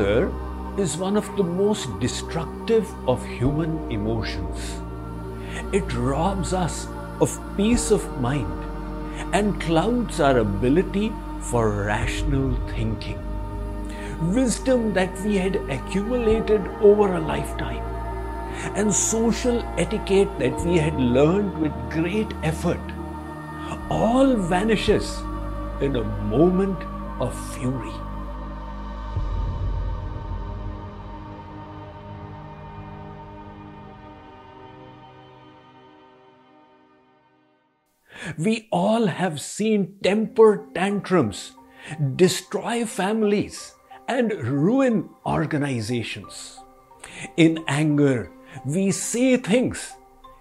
Anger is one of the most destructive of human emotions. It robs us of peace of mind and clouds our ability for rational thinking. Wisdom that we had accumulated over a lifetime and social etiquette that we had learned with great effort all vanishes in a moment of fury. We all have seen temper tantrums destroy families and ruin organizations. In anger, we say things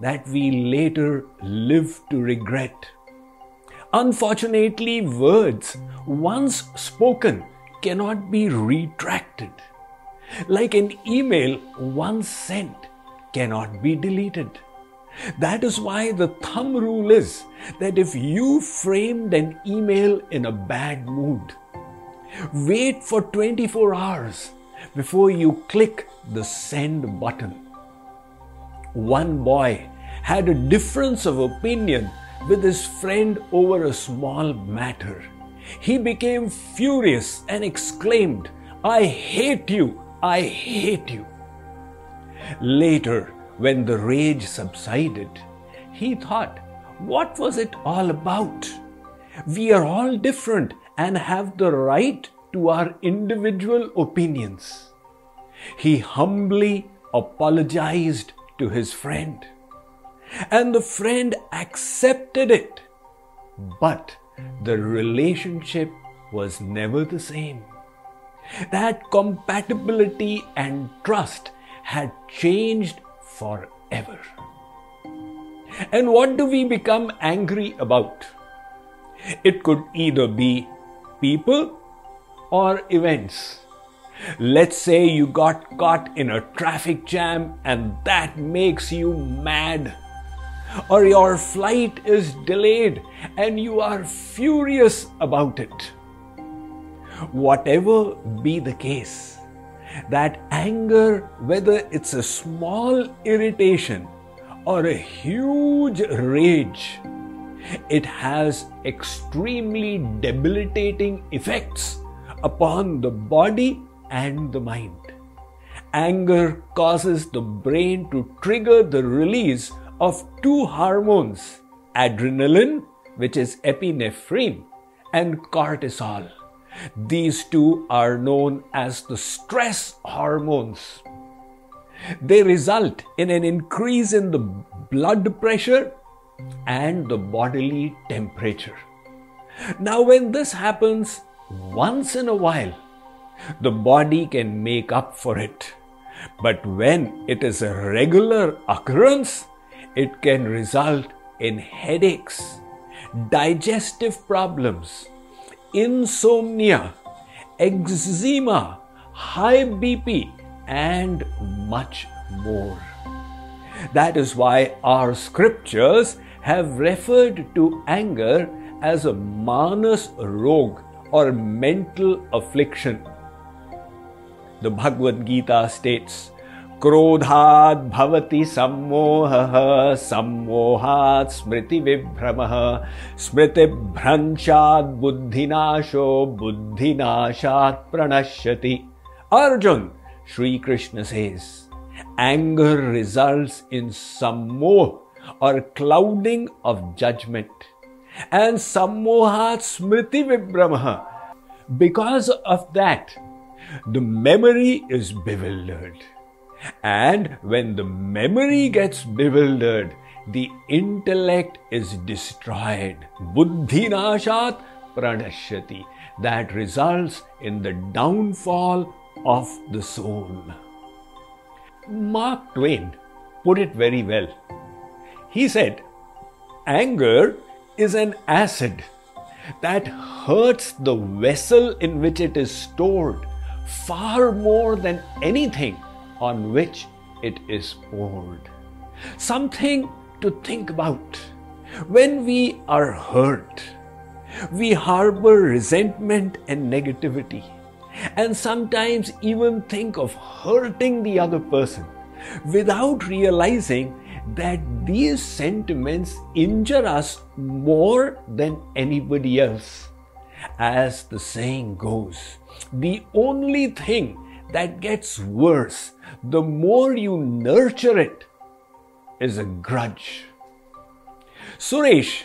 that we later live to regret. Unfortunately, words once spoken cannot be retracted. Like an email once sent cannot be deleted. That is why the thumb rule is that if you framed an email in a bad mood, wait for 24 hours before you click the send button. One boy had a difference of opinion with his friend over a small matter. He became furious and exclaimed, I hate you! I hate you! Later, when the rage subsided, he thought, what was it all about? We are all different and have the right to our individual opinions. He humbly apologized to his friend, and the friend accepted it. But the relationship was never the same. That compatibility and trust had changed forever. And what do we become angry about? It could either be people or events. Let's say you got caught in a traffic jam and that makes you mad. Or your flight is delayed and you are furious about it. Whatever be the case, that anger, whether it's a small irritation or a huge rage, it has extremely debilitating effects upon the body and the mind. Anger causes the brain to trigger the release of two hormones adrenaline, which is epinephrine, and cortisol. These two are known as the stress hormones. They result in an increase in the blood pressure and the bodily temperature. Now, when this happens once in a while, the body can make up for it. But when it is a regular occurrence, it can result in headaches, digestive problems, insomnia, eczema, high BP, and much more. That is why our scriptures have referred to anger as a manas rog or mental affliction. The Bhagavad Gita states, क्रोधात् भवति सम्मोहः, सम्मोहात् स्मृतिविभ्रमः। स्मृतिभ्रंशात् बुद्धिनाशो, बुद्धिनाशात् प्रणश्यति। Arjuna Shri Krishna says anger results in सम्मोह और clouding of judgement and सम्मोहात् स्मृति विभ्रमः because of that the memory is bewildered And when the memory gets bewildered, the intellect is destroyed. Buddhinashat pranashyati. That results in the downfall of the soul. Mark Twain put it very well. He said, Anger is an acid that hurts the vessel in which it is stored far more than anything on which it is poured. Something to think about. When we are hurt, we harbor resentment and negativity. and sometimes even think of hurting the other person without realizing that these sentiments injure us more than anybody else. As the saying goes, the only thing that gets worse the more you nurture it is a grudge. Suresh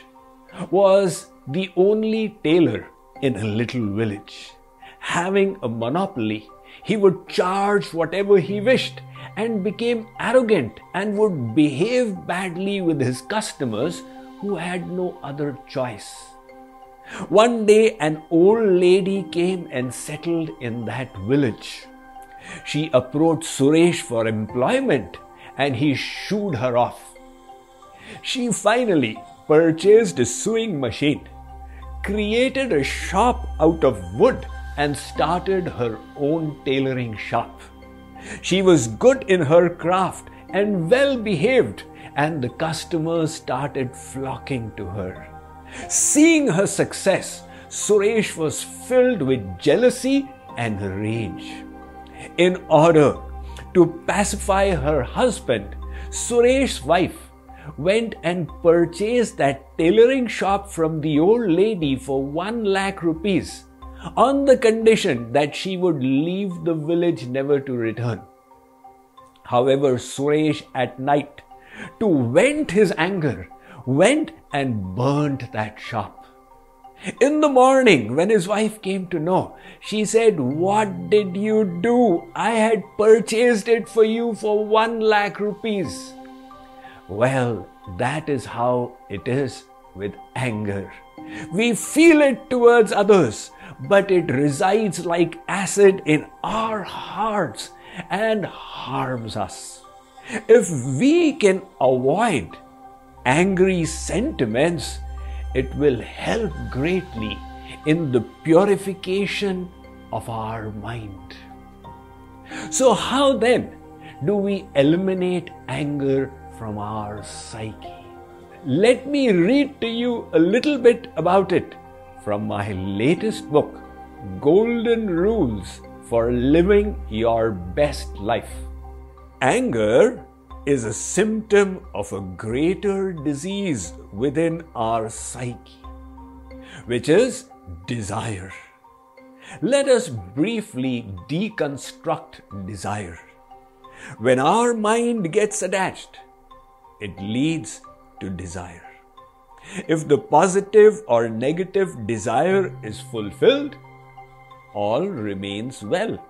was the only tailor in a little village. Having a monopoly, he would charge whatever he wished and became arrogant and would behave badly with his customers who had no other choice. One day, an old lady came and settled in that village. She approached Suresh for employment and he shooed her off. She finally purchased a sewing machine, created a shop out of wood, and started her own tailoring shop. She was good in her craft and well behaved, and the customers started flocking to her. Seeing her success, Suresh was filled with jealousy and rage. In order to pacify her husband, Suresh's wife went and purchased that tailoring shop from the old lady for one lakh rupees on the condition that she would leave the village never to return. However, Suresh at night, to vent his anger, went and burnt that shop. In the morning, when his wife came to know, she said, What did you do? I had purchased it for you for one lakh rupees. Well, that is how it is with anger. We feel it towards others, but it resides like acid in our hearts and harms us. If we can avoid angry sentiments, it will help greatly in the purification of our mind. So, how then do we eliminate anger from our psyche? Let me read to you a little bit about it from my latest book, Golden Rules for Living Your Best Life. Anger is a symptom of a greater disease within our psyche, which is desire. Let us briefly deconstruct desire. When our mind gets attached, it leads to desire. If the positive or negative desire is fulfilled, all remains well.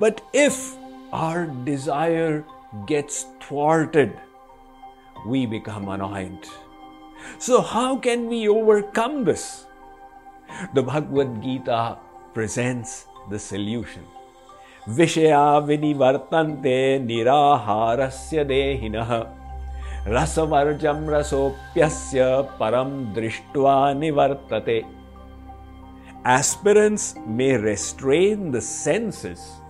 But if our desire gets thwarted, we become annoyed. So, how can we overcome this? The Bhagavad Gita presents the solution. Vishaya vinivartante niraharasya dehinaha rasavarjam rasopyasya param drishtva nivartate. Aspirants may restrain the senses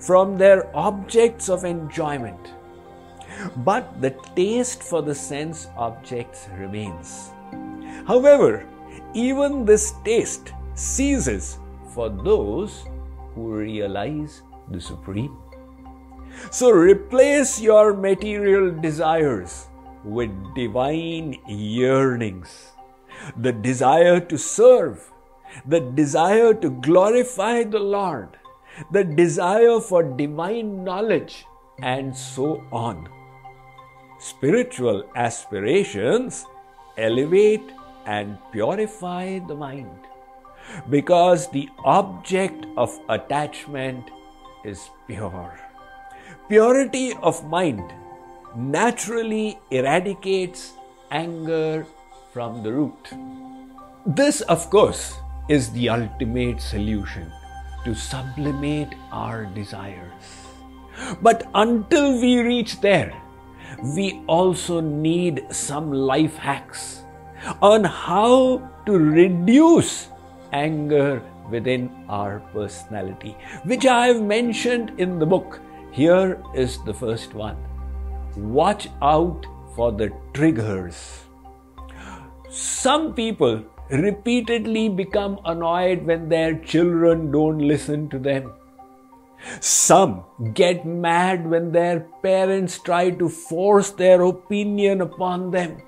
from their objects of enjoyment, but the taste for the sense objects remains. However, even this taste ceases for those who realize the Supreme. So replace your material desires with divine yearnings. The desire to serve, the desire to glorify the Lord, the desire for divine knowledge, and so on. Spiritual aspirations elevate and purify the mind because the object of attachment is pure. Purity of mind naturally eradicates anger from the root. This, of course, is the ultimate solution to sublimate our desires. But until we reach there, we also need some life hacks on how to reduce anger within our personality, which I have mentioned in the book. Here is the first one watch out for the triggers. Some people repeatedly become annoyed when their children don't listen to them. Some get mad when their parents try to force their opinion upon them.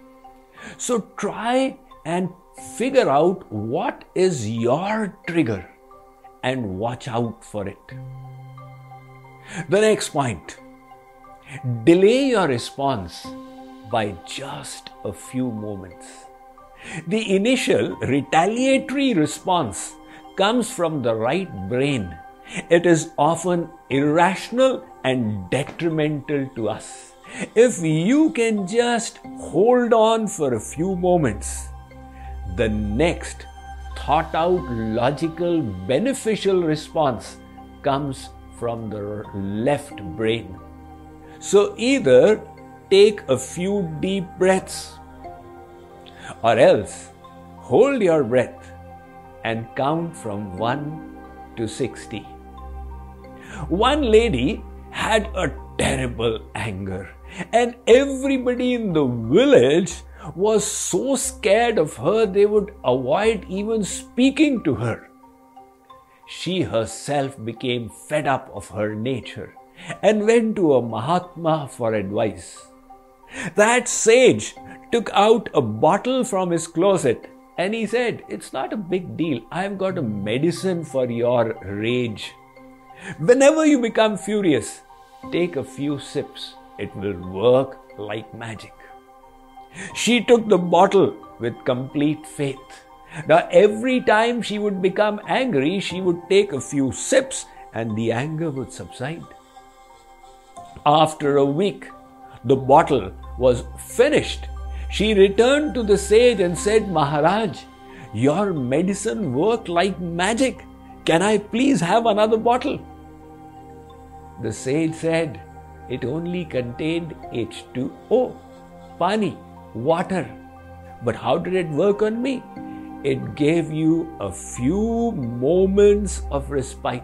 So try and figure out what is your trigger and watch out for it. The next point delay your response by just a few moments. The initial retaliatory response comes from the right brain. It is often irrational and detrimental to us. If you can just hold on for a few moments, the next thought out, logical, beneficial response comes from the left brain. So either take a few deep breaths or else hold your breath and count from 1 to 60. One lady had a terrible anger, and everybody in the village was so scared of her they would avoid even speaking to her. She herself became fed up of her nature and went to a Mahatma for advice. That sage took out a bottle from his closet and he said, It's not a big deal. I've got a medicine for your rage. Whenever you become furious, take a few sips. It will work like magic. She took the bottle with complete faith. Now, every time she would become angry, she would take a few sips and the anger would subside. After a week, the bottle was finished. She returned to the sage and said, Maharaj, your medicine worked like magic. Can I please have another bottle? The sage said, It only contained H2O, Pani water. But how did it work on me? It gave you a few moments of respite.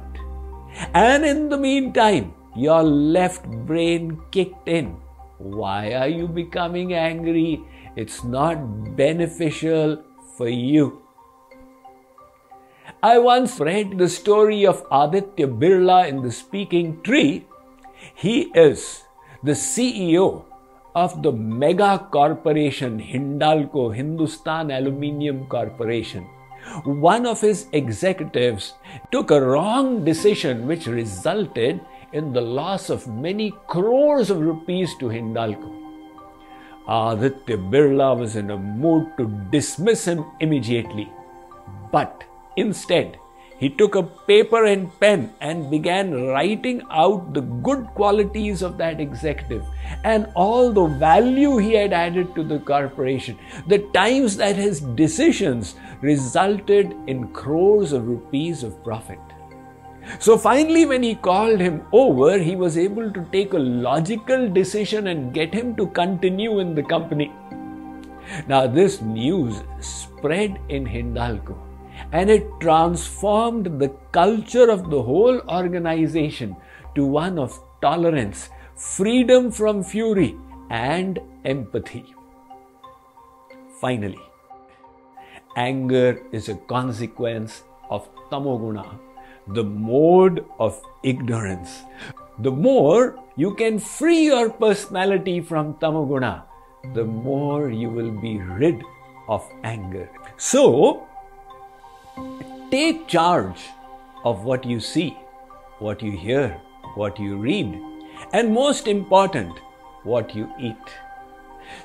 And in the meantime, your left brain kicked in. Why are you becoming angry? It's not beneficial for you. I once read the story of Aditya Birla in the speaking tree. He is the CEO of the mega corporation Hindalco, Hindustan Aluminium Corporation. One of his executives took a wrong decision which resulted in the loss of many crores of rupees to Hindalco. Aditya Birla was in a mood to dismiss him immediately, but instead he took a paper and pen and began writing out the good qualities of that executive and all the value he had added to the corporation, the times that his decisions resulted in crores of rupees of profit. So finally, when he called him over, he was able to take a logical decision and get him to continue in the company. Now, this news spread in Hindalco and it transformed the culture of the whole organization to one of tolerance, freedom from fury, and empathy. Finally, anger is a consequence of tamoguna, the mode of ignorance. The more you can free your personality from tamoguna, the more you will be rid of anger. So, Take charge of what you see, what you hear, what you read, and most important, what you eat.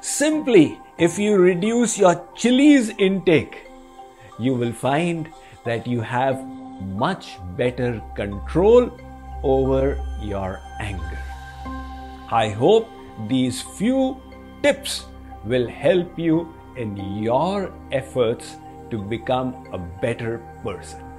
Simply, if you reduce your chilies intake, you will find that you have much better control over your anger. I hope these few tips will help you in your efforts to become a better person.